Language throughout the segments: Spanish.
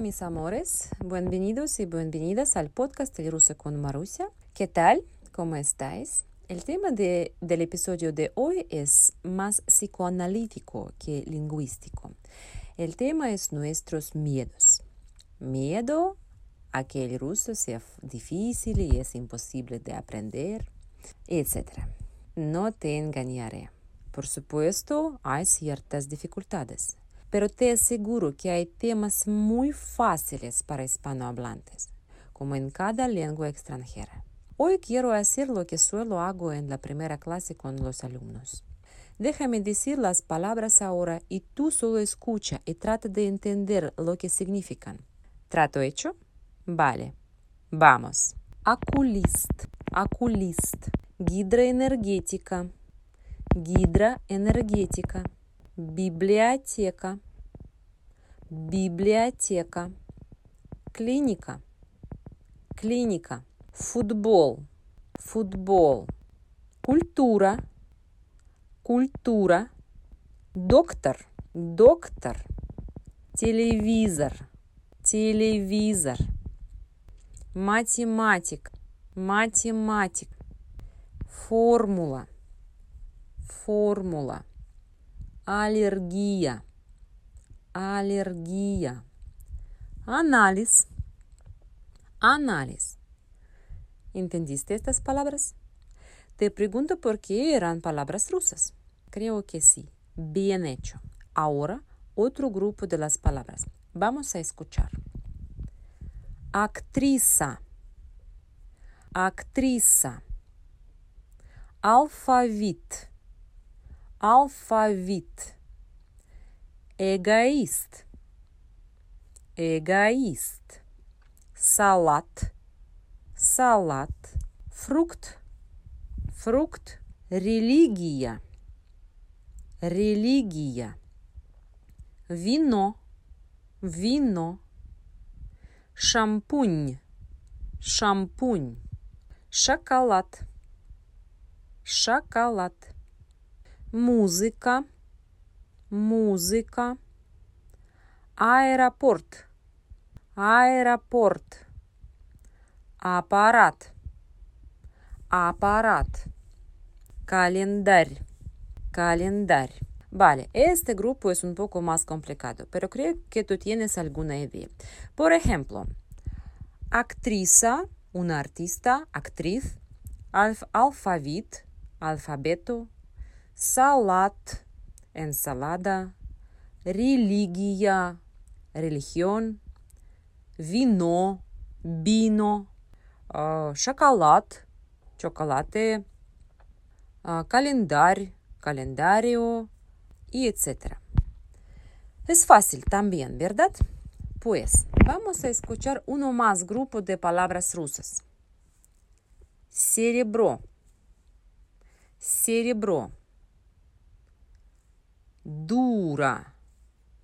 Mis amores, bienvenidos y bienvenidas al podcast El ruso con Marusia. ¿Qué tal? ¿Cómo estáis? El tema de, del episodio de hoy es más psicoanalítico que lingüístico. El tema es nuestros miedos. Miedo a que el ruso sea difícil y es imposible de aprender, etc. No te engañaré. Por supuesto, hay ciertas dificultades, pero te aseguro que hay temas muy fáciles para hispanohablantes, como en cada lengua extranjera. Hoy quiero hacer lo que suelo hago en la primera clase con los alumnos. Déjame decir las palabras ahora y tú solo escucha y trata de entender lo que significan. ¿Trato hecho? Vale. Vamos. Aculist, aculist. Гидроэнергетика, гидроэнергетика. Библиотека, библиотека. Клиника, клиника. Футбол, футбол, культура, культура, доктор, доктор, телевизор, телевизор, математик, математик, формула, формула, аллергия, аллергия, анализ, анализ. ¿Entendiste estas palabras? Te pregunto por qué eran palabras rusas. Creo que sí. Bien hecho. Ahora, otro grupo de las palabras. Vamos a escuchar. Actriza. Actriza. Alfavit. Alfavit. Egoíst. Egoíst. Salat салат, фрукт, фрукт, религия, религия, вино, вино, шампунь, шампунь, шоколад, шоколад, музыка, музыка, аэропорт, аэропорт, Аппарат. Аппарат. Calendario. Calendario. Vale, este grupo es un poco más complicado, pero creo que tú tienes alguna idea. Por ejemplo, actriza, una artista, actriz, alf alfabet, alfabeto, salat, ensalada, religia, religión, vino, vino, шоколад, chocolate, calendario, calendario y etc. Es fácil también, ¿verdad? Pues vamos a escuchar uno más grupo de palabras rusas. Cerebro, cerebro, dura,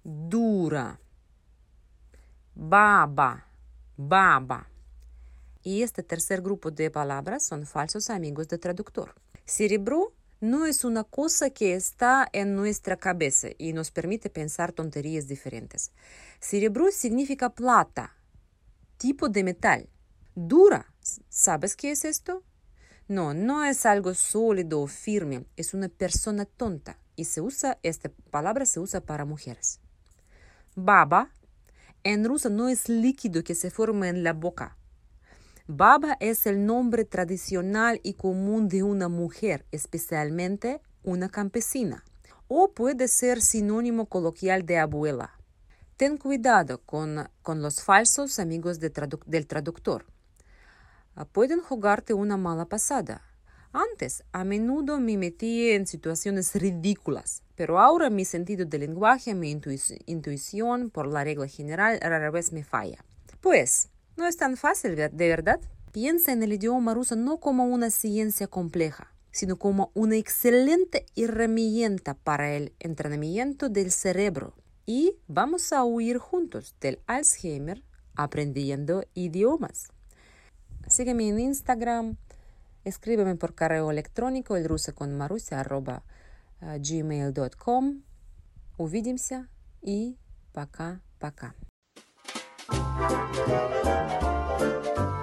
dura, baba, baba. Y este tercer grupo de palabras son falsos amigos del traductor. Cerebro no es una cosa que está en nuestra cabeza y nos permite pensar tonterías diferentes. Cerebro significa plata, tipo de metal. Dura, ¿sabes qué es esto? No, no es algo sólido o firme, es una persona tonta y se usa, esta palabra se usa para mujeres. Baba, en ruso no es líquido que se forma en la boca, Baba es el nombre tradicional y común de una mujer, especialmente una campesina, o puede ser sinónimo coloquial de abuela. Ten cuidado con, los falsos amigos del traductor. Ah, pueden jugarte una mala pasada. Antes, a menudo me metí en situaciones ridículas, pero ahora mi sentido del lenguaje, mi intuición por la regla general rara vez me falla. Pues, no es tan fácil, ¿de verdad? Piensa en el idioma ruso no como una ciencia compleja, sino como una excelente herramienta para el entrenamiento del cerebro. Y vamos a huir juntos del Alzheimer aprendiendo idiomas. Sígueme en Instagram, Escríbeme por correo электронику elrusaconmarusia.gmail.com. Увидимся и пока-пока. thank you